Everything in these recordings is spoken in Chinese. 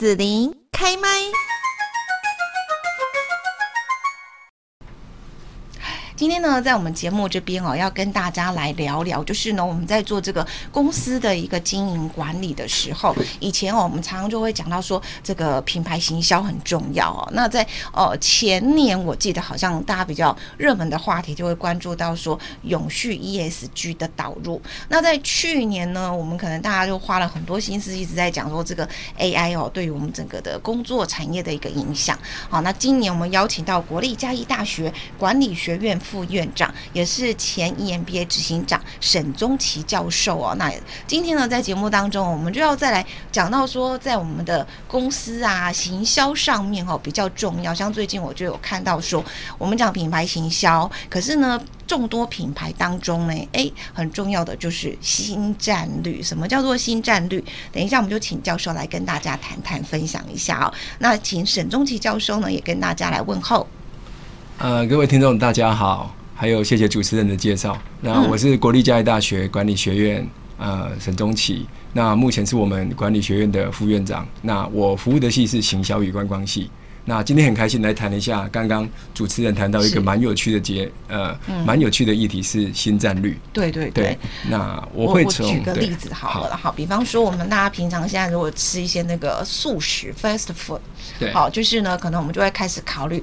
子琳开麦。今天呢，在我们节目这边哦，要跟大家来聊聊，就是呢，我们在做这个公司的一个经营管理的时候，以前哦，我们常常就会讲到说，这个品牌行销很重要哦。那在呃前年，我记得好像大家比较热门的话题，就会关注到说永续 ESG 的导入。那在去年呢，我们可能大家就花了很多心思，一直在讲说这个 AI 哦，对于我们整个的工作产业的一个影响。好，那今年我们邀请到国立嘉义大学管理学院。副院长也是前 EMBA 执行长沈宗奇教授哦。那今天呢，在节目当中，我们就要再来讲到说，在我们的公司啊，行销上面哦，比较重要。像最近我就有看到说，我们讲品牌行销，可是呢，众多品牌当中呢，诶，很重要的就是新战略。什么叫做新战略？等一下，我们就请教授来跟大家谈谈，分享一下哦。那请沈宗奇教授呢，也跟大家来问候。呃，各位听众大家好，还有谢谢主持人的介绍。那我是国立嘉义大学管理学院呃沈宗奇，那目前是我们管理学院的副院长。那我服务的系是行销与观光系。那今天很开心来谈一下，刚刚主持人谈到一个蛮有趣的节，呃，蛮、嗯、有趣的议题是新战略。对对对。对那我会从举个例子好了，好，比方说我们大家平常现在如果吃一些那个速食 fast food，对，好，就是呢，可能我们就会开始考虑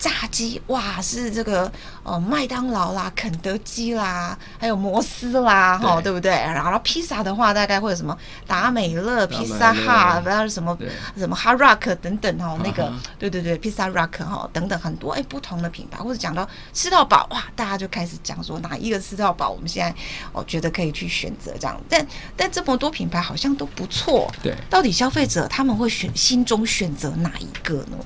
炸鸡，哇，是这个呃麦当劳啦、肯德基啦，还有摩斯啦，哈，对，不对？然后披萨的话，大概会有什么达美乐、披萨哈，不知道什么什么 Hard Rock 等等哈，那个。对对对对，Pizza Rock 哈等等很多哎不同的品牌，或者讲到吃到饱哇，大家就开始讲说哪一个吃到饱，我们现在我觉得可以去选择这样。但但这么多品牌好像都不错，对，到底消费者他们会选心中选择哪一个呢？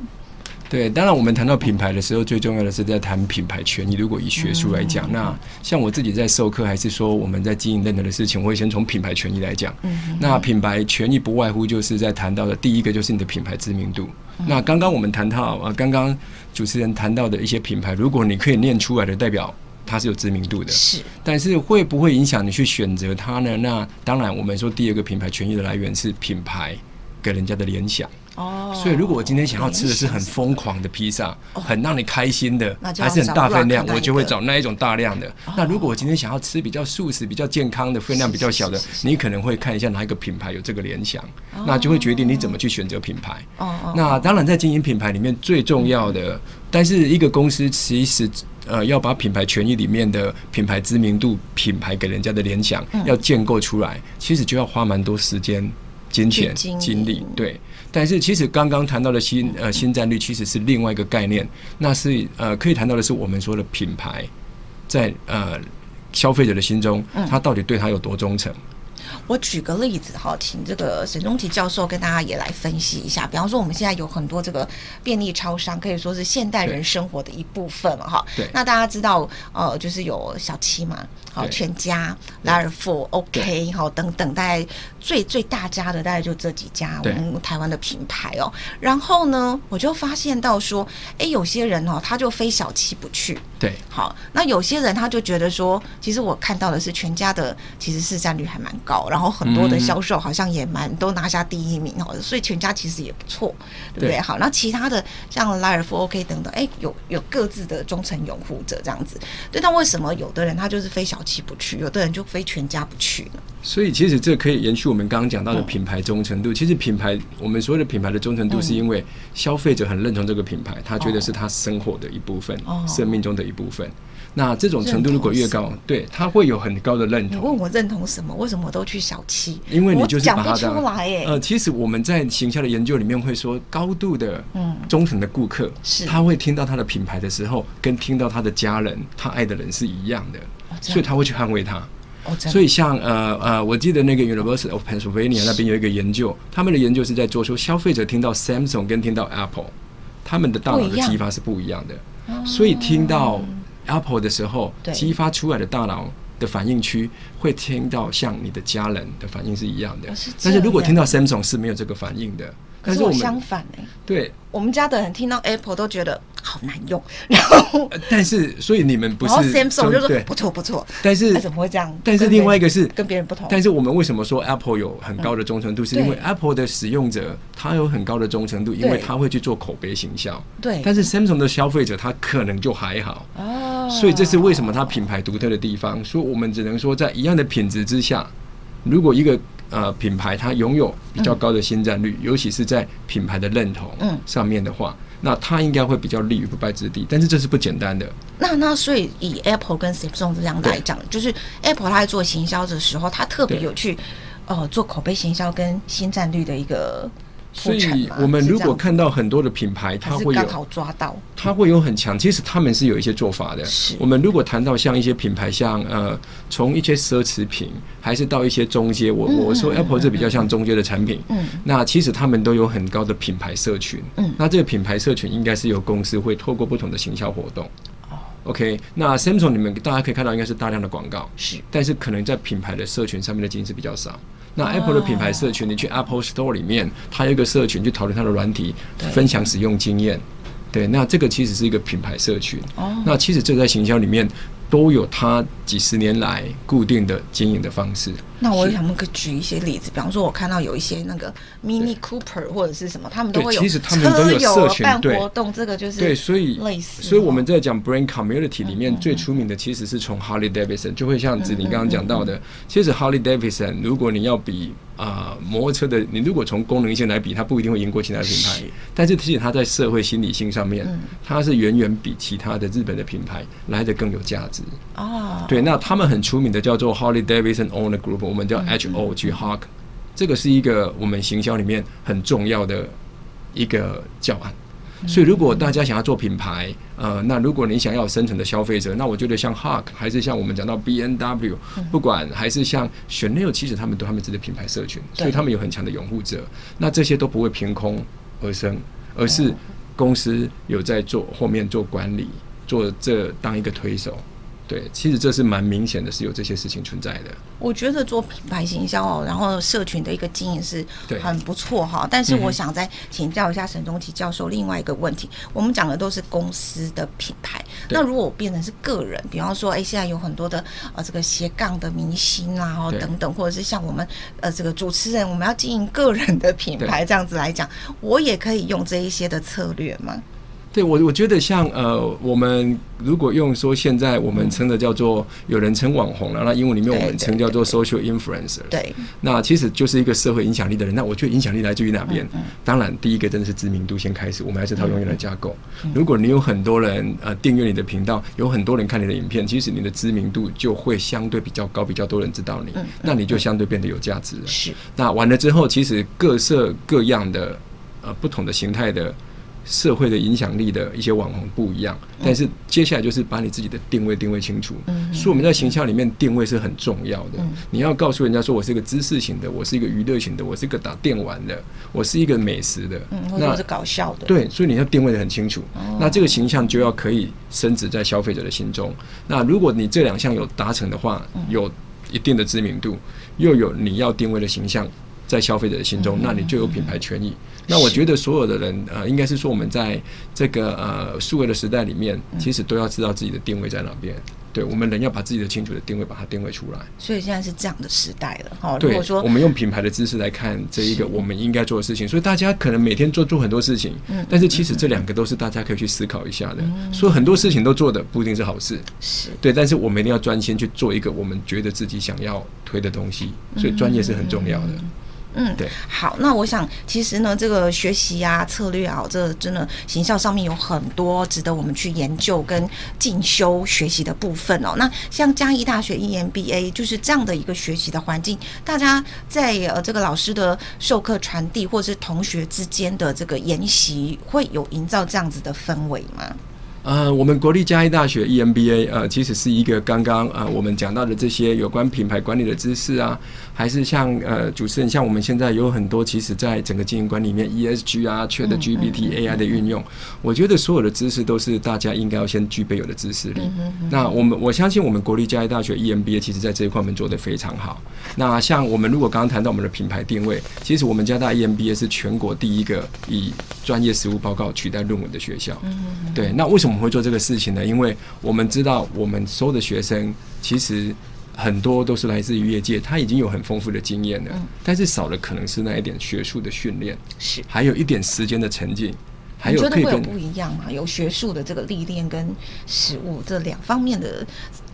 对，当然我们谈到品牌的时候，最重要的是在谈品牌权益。如果以学术来讲，那像我自己在授课，还是说我们在经营任何的事情，我会先从品牌权益来讲。那品牌权益不外乎就是在谈到的第一个就是你的品牌知名度。那刚刚我们谈到啊，刚刚主持人谈到的一些品牌，如果你可以念出来的，代表它是有知名度的。是，但是会不会影响你去选择它呢？那当然，我们说第二个品牌权益的来源是品牌给人家的联想。哦，所以如果我今天想要吃的是很疯狂的披萨，很让你开心的，还是很大分量，我就会找那一种大量的。那如果我今天想要吃比较素食、比较健康的，分量比较小的，你可能会看一下哪一个品牌有这个联想，那就会决定你怎么去选择品牌。哦那当然在经营品牌里面最重要的，但是一个公司其实呃要把品牌权益里面的品牌知名度、品牌给人家的联想要建构出来，其实就要花蛮多时间、金钱、精力，对。但是其实刚刚谈到的新呃新战略其实是另外一个概念，那是呃可以谈到的是我们说的品牌在呃消费者的心中，他到底对他有多忠诚。我举个例子哈，请这个沈中奇教授跟大家也来分析一下。比方说，我们现在有很多这个便利超商，可以说是现代人生活的一部分了哈。对。那大家知道，呃，就是有小七嘛，好，全家、莱尔富、OK 好等等，大概最最大家的大概就这几家我们台湾的品牌哦。然后呢，我就发现到说，哎，有些人哦，他就非小七不去。对。好，那有些人他就觉得说，其实我看到的是全家的，其实市占率还蛮高。然后很多的销售好像也蛮都拿下第一名哦，所以全家其实也不错，对不对？好，那其他的像莱尔夫、OK 等等，哎，有有各自的忠诚拥护者这样子。对，那为什么有的人他就是非小七不去，有的人就非全家不去呢？所以其实这可以延续我们刚刚讲到的品牌忠诚度。其实品牌我们所有的品牌的忠诚度，是因为消费者很认同这个品牌，他觉得是他生活的一部分，生命中的一部分。那这种程度如果越高，对他会有很高的认同。你问我认同什么？为什么我都去小七？因为你就是把它讲不出来耶。呃，其实我们在行销的研究里面会说，高度的忠诚的顾客，是他会听到他的品牌的时候，跟听到他的家人、他爱的人是一样的，所以他会去捍卫他。所以像呃呃，我记得那个 University of Pennsylvania 那边有一个研究，他们的研究是在做出消费者听到 Samsung 跟听到 Apple，他们的大脑的激发是不一样的，所以听到。Apple 的时候，激发出来的大脑的反应区会听到像你的家人的反应是一样的，但是如果听到 Samsung 是没有这个反应的。可是我相反哎，对，我们家的人听到 Apple 都觉得好难用。然后，但是所以你们不是 Samsung 就说不错不错，但是怎么会这样？但是另外一个是跟别人不同。但是我们为什么说 Apple 有很高的忠诚度？是因为 Apple 的使用者他有很高的忠诚度，因为他会去做口碑行销。对。但是 Samsung 的消费者他可能就还好。哦。所以这是为什么它品牌独特的地方。所以我们只能说，在一样的品质之下，如果一个呃，品牌它拥有比较高的新占率，嗯、尤其是在品牌的认同上面的话，嗯、那它应该会比较立于不败之地。但是这是不简单的。那那所以以 Apple 跟 Samsung 这样来讲，就是 Apple 它在做行销的时候，它特别有去呃做口碑行销跟新占率的一个。所以，我们如果看到很多的品牌，它会有好抓到，它会有很强。其实他们是有一些做法的。我们如果谈到像一些品牌，像呃，从一些奢侈品，还是到一些中阶，我我说 Apple 这比较像中阶的产品。嗯。那其实他们都有很高的品牌社群。嗯。那这个品牌社群应该是由公司会透过不同的行销活动。哦。OK，那 Samsung 你们大家可以看到，应该是大量的广告。是。但是可能在品牌的社群上面的经营是比较少。那 Apple 的品牌社群，你去 Apple Store 里面，它有一个社群去讨论它的软体，分享使用经验。对，那这个其实是一个品牌社群。哦那其实这在行销里面。都有它几十年来固定的经营的方式。那我想可以举一些例子，比方说，我看到有一些那个 Mini Cooper 或者是什么，他们都会有，其实他们都有社群办活动，这个就是对，所以类似。所以我们在讲 Brand Community 里面最出名的，其实是从 Harley Davidson，就会像子你刚刚讲到的，其实 Harley Davidson，如果你要比啊摩托车的，你如果从功能性来比，它不一定会赢过其他品牌，但是其实它在社会心理性上面，它是远远比其他的日本的品牌来的更有价值。哦，oh. 对，那他们很出名的叫做 Harley Davidson Owner Group，我们叫 HOG Hawk，这个是一个我们行销里面很重要的一个教案。所以，如果大家想要做品牌，呃，那如果你想要有深层的消费者，那我觉得像 Hark 还是像我们讲到 B N W，不管还是像 Chanel，其实他们都他们自己的品牌社群，所以他们有很强的拥护者。那这些都不会凭空而生，而是公司有在做后面做管理，做这当一个推手。对，其实这是蛮明显的，是有这些事情存在的。我觉得做品牌行销哦，然后社群的一个经营是很不错哈。但是我想再请教一下沈中奇教授另外一个问题：嗯、我们讲的都是公司的品牌，那如果我变成是个人，比方说，哎，现在有很多的呃这个斜杠的明星啊，等等，或者是像我们呃这个主持人，我们要经营个人的品牌这样子来讲，我也可以用这一些的策略吗？对，我我觉得像呃，我们如果用说现在我们称的叫做有人称网红了，那英文里面我们称叫做 social influencer。对，那其实就是一个社会影响力的人。那我觉得影响力来自于哪边？当然，第一个真的是知名度先开始，我们还是套用原来的架构。如果你有很多人呃订阅你的频道，有很多人看你的影片，其实你的知名度就会相对比较高，比较多人知道你，那你就相对变得有价值了。是。那完了之后，其实各色各样的呃不同的形态的。社会的影响力的一些网红不一样，但是接下来就是把你自己的定位定位清楚。嗯，所以我们在行销里面定位是很重要的。嗯，你要告诉人家说，我是一个知识型的，我是一个娱乐型的，我是一个打电玩的，我是一个美食的，嗯，或者是搞笑的。对，所以你要定位的很清楚。哦，那这个形象就要可以升值在消费者的心中。那如果你这两项有达成的话，有一定的知名度，又有你要定位的形象。在消费者的心中，那你就有品牌权益。那我觉得所有的人，呃，应该是说我们在这个呃数位的时代里面，其实都要知道自己的定位在哪边。对，我们人要把自己的清楚的定位把它定位出来。所以现在是这样的时代了。好，对，如果说我们用品牌的知识来看这一个我们应该做的事情，所以大家可能每天做做很多事情，但是其实这两个都是大家可以去思考一下的。所以很多事情都做的不一定是好事，是对，但是我们一定要专心去做一个我们觉得自己想要推的东西，所以专业是很重要的。嗯，对，好，那我想其实呢，这个学习啊、策略啊，这个、真的行销上面有很多值得我们去研究跟进修学习的部分哦。那像嘉义大学 EMBA 就是这样的一个学习的环境，大家在呃这个老师的授课传递，或者是同学之间的这个研习，会有营造这样子的氛围吗？呃，我们国立嘉义大学 EMBA 呃，其实是一个刚刚呃我们讲到的这些有关品牌管理的知识啊，还是像呃主持人像我们现在有很多，其实在整个经营管理里面 ESG 啊，ChatGPT AI 的运用，我觉得所有的知识都是大家应该要先具备有的知识力。那我们我相信我们国立嘉义大学 EMBA 其实在这一块我们做得非常好。那像我们如果刚刚谈到我们的品牌定位，其实我们嘉大 EMBA 是全国第一个以专业实务报告取代论文的学校。对，那为什么？我们会做这个事情呢，因为我们知道，我们收的学生其实很多都是来自于业界，他已经有很丰富的经验了，但是少的可能是那一点学术的训练，是还有一点时间的沉浸，还有你觉得会有不一样吗？有学术的这个历练跟实务这两方面的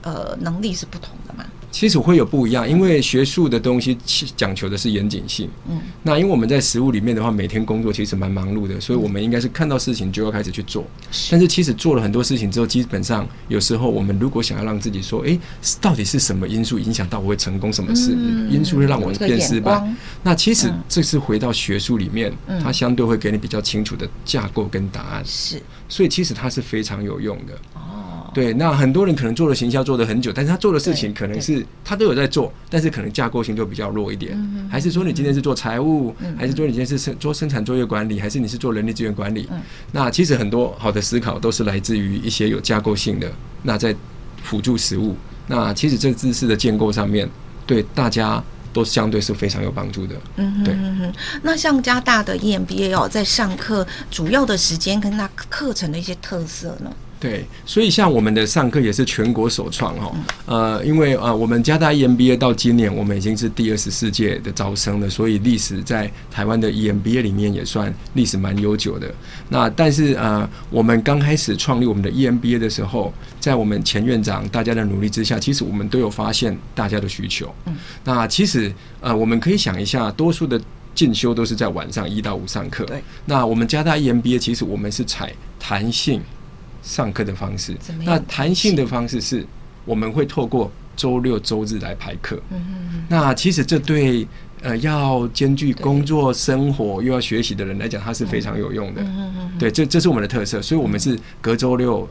呃能力是不同的嘛？其实会有不一样，因为学术的东西讲求的是严谨性。嗯，那因为我们在实务里面的话，每天工作其实蛮忙碌的，所以我们应该是看到事情就要开始去做。但是其实做了很多事情之后，基本上有时候我们如果想要让自己说，哎，到底是什么因素影响到我会成功？什么事因素会让我变失败？那其实这是回到学术里面，它相对会给你比较清楚的架构跟答案。是，所以其实它是非常有用的。对，那很多人可能做了行销做了很久，但是他做的事情可能是他都有在做，但是可能架构性就比较弱一点。还是说你今天是做财务，还是说你今天是生做生产作业管理，还是你是做人力资源管理？那其实很多好的思考都是来自于一些有架构性的。那在辅助实务，那其实这知识的建构上面，对大家都相对是非常有帮助的。嗯，对。那像加大的 EMBA 哦，在上课主要的时间跟那课程的一些特色呢？对，所以像我们的上课也是全国首创哈，呃，因为呃，我们加大 EMBA 到今年我们已经是第二十四届的招生了，所以历史在台湾的 EMBA 里面也算历史蛮悠久的。那但是呃，我们刚开始创立我们的 EMBA 的时候，在我们前院长大家的努力之下，其实我们都有发现大家的需求。嗯，那其实呃，我们可以想一下，多数的进修都是在晚上一到五上课。对，那我们加大 EMBA 其实我们是采弹性。上课的方式，那弹性的方式是，我们会透过周六周日来排课。嗯嗯。那其实这对呃要兼具工作生活又要学习的人来讲，它是非常有用的。嗯嗯。对，这这是我们的特色，所以我们是隔周六。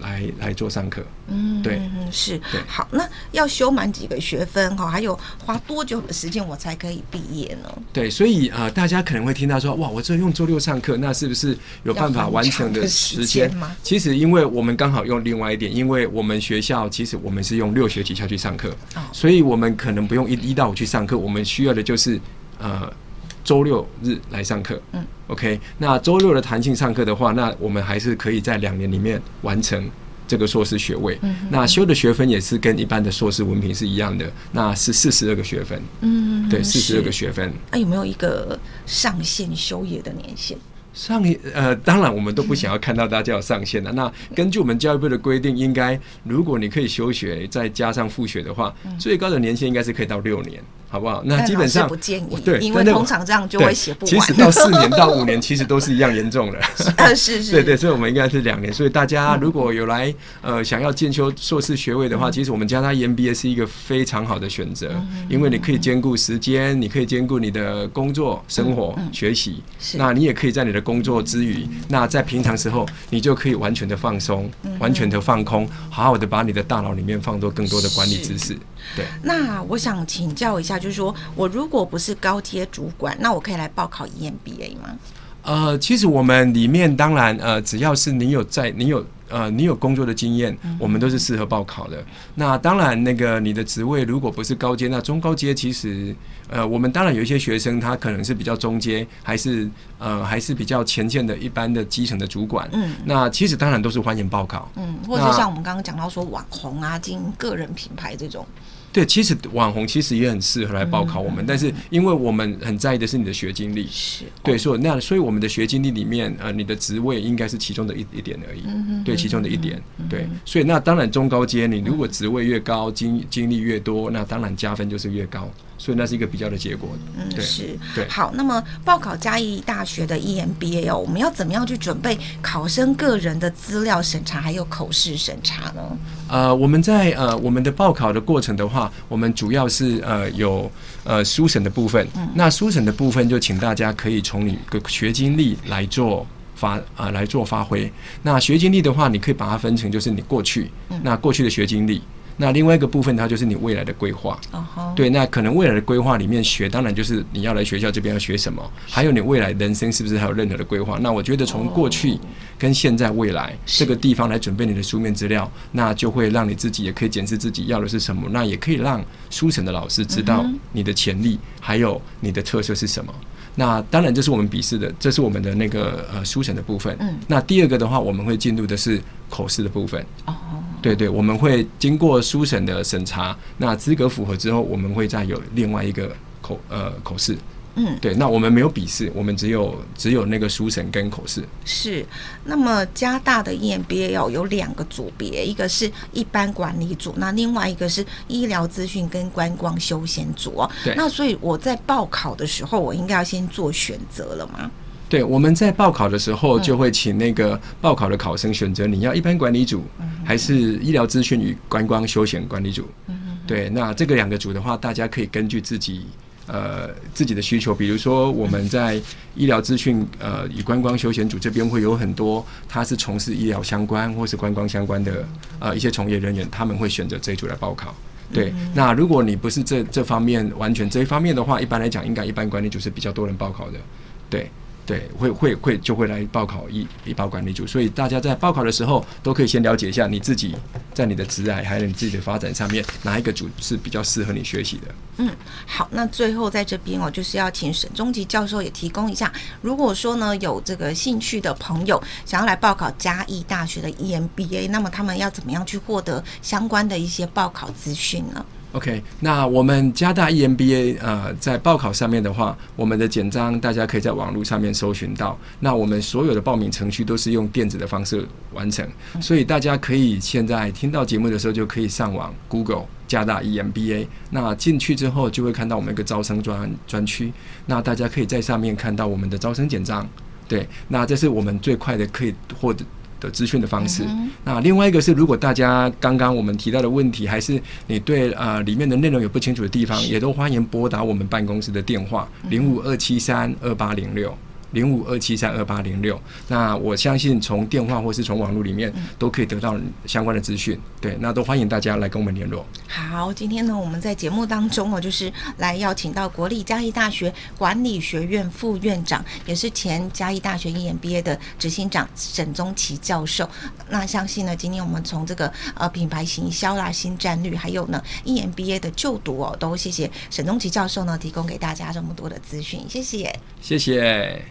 来来做上课，嗯，对，是，好，那要修满几个学分哈？还有花多久的时间我才可以毕业呢？对，所以啊、呃，大家可能会听到说，哇，我这用周六上课，那是不是有办法完成的时间吗？其实，因为我们刚好用另外一点，因为我们学校其实我们是用六学期下去上课，哦，所以我们可能不用一一到五去上课，我们需要的就是呃。周六日来上课，嗯，OK，那周六的弹性上课的话，那我们还是可以在两年里面完成这个硕士学位。嗯，那修的学分也是跟一般的硕士文凭是一样的，那是四十二个学分。嗯，对，四十二个学分。那、啊、有没有一个上限修业的年限？上呃，当然我们都不想要看到大家有上限的。那根据我们教育部的规定，应该如果你可以休学再加上复学的话，最高的年限应该是可以到六年。好不好？那基本上不建议，对，因为通常这样就会写不完。其实到四年到五年，其实都是一样严重的。是是，对对，所以我们应该是两年。所以大家如果有来呃想要进修硕士学位的话，其实我们嘉大 EMBA 是一个非常好的选择，因为你可以兼顾时间，你可以兼顾你的工作、生活、学习。那你也可以在你的工作之余，那在平常时候，你就可以完全的放松，完全的放空，好好的把你的大脑里面放多更多的管理知识。对。那我想请教一下。就是说，我如果不是高阶主管，那我可以来报考 EMBA 吗？呃，其实我们里面当然，呃，只要是你有在，你有呃，你有工作的经验，嗯、我们都是适合报考的。那当然，那个你的职位如果不是高阶，那中高阶其实，呃，我们当然有一些学生他可能是比较中阶，还是呃，还是比较前线的一般的基层的主管。嗯，那其实当然都是欢迎报考。嗯，或者像我们刚刚讲到说网红啊，经营个人品牌这种。对，其实网红其实也很适合来报考我们，嗯、但是因为我们很在意的是你的学经历，是。对，所以那所以我们的学经历里面，呃，你的职位应该是其中的一一点而已，嗯、对，其中的一点，嗯、对，所以那当然中高阶，你如果职位越高，经经历越多，那当然加分就是越高。所以那是一个比较的结果。嗯，是。对，好，那么报考嘉义大学的 EMBA 哦，我们要怎么样去准备考生个人的资料审查，还有口试审查呢？呃，我们在呃我们的报考的过程的话，我们主要是呃有呃书审的部分。嗯。那书审的部分就请大家可以从你的学经历来做发啊来做发挥。那学经历的话，你可以把它分成就是你过去，那过去的学经历。那另外一个部分，它就是你未来的规划。Uh huh. 对，那可能未来的规划里面学，当然就是你要来学校这边要学什么，还有你未来人生是不是还有任何的规划？那我觉得从过去跟现在未来这个地方来准备你的书面资料，那就会让你自己也可以检视自己要的是什么，那也可以让书审的老师知道你的潜力，还有你的特色是什么。那当然这是我们笔试的，这是我们的那个呃书审的部分。嗯。那第二个的话，我们会进入的是口试的部分。哦。对对，我们会经过书审的审查，那资格符合之后，我们会再有另外一个口呃口试。嗯，对，那我们没有笔试，我们只有只有那个书审跟口试。是，那么加大的 EMBA 有有两个组别，一个是一般管理组，那另外一个是医疗资讯跟观光休闲组哦。对，那所以我在报考的时候，我应该要先做选择了吗？对，我们在报考的时候就会请那个报考的考生选择你要一般管理组，还是医疗资讯与观光休闲管理组。对，那这个两个组的话，大家可以根据自己。呃，自己的需求，比如说我们在医疗资讯呃与观光休闲组这边会有很多，他是从事医疗相关或是观光相关的呃一些从业人员，他们会选择这一组来报考。对，那如果你不是这这方面完全这一方面的话，一般来讲应该一般管理组是比较多人报考的。对。对，会会会就会来报考医医保管理组，所以大家在报考的时候都可以先了解一下你自己在你的职涯还有你自己的发展上面哪一个组是比较适合你学习的。嗯，好，那最后在这边哦，就是要请沈中吉教授也提供一下，如果说呢有这个兴趣的朋友想要来报考嘉义大学的 EMBA，那么他们要怎么样去获得相关的一些报考资讯呢？OK，那我们加大 EMBA 呃，在报考上面的话，我们的简章大家可以在网络上面搜寻到。那我们所有的报名程序都是用电子的方式完成，所以大家可以现在听到节目的时候就可以上网 Google 加大 EMBA。那进去之后就会看到我们一个招生专专区，那大家可以在上面看到我们的招生简章。对，那这是我们最快的可以获得。的资讯的方式。那另外一个是，如果大家刚刚我们提到的问题，还是你对呃里面的内容有不清楚的地方，也都欢迎拨打我们办公室的电话零五二七三二八零六。零五二七三二八零六，那我相信从电话或是从网络里面都可以得到相关的资讯。对，那都欢迎大家来跟我们联络。好，今天呢，我们在节目当中哦，就是来邀请到国立嘉义大学管理学院副院长，也是前嘉义大学 EMBA 的执行长沈宗奇教授。那相信呢，今天我们从这个呃品牌行销啦、新战略，还有呢 EMBA 的就读哦，都谢谢沈宗奇教授呢提供给大家这么多的资讯，谢谢，谢谢。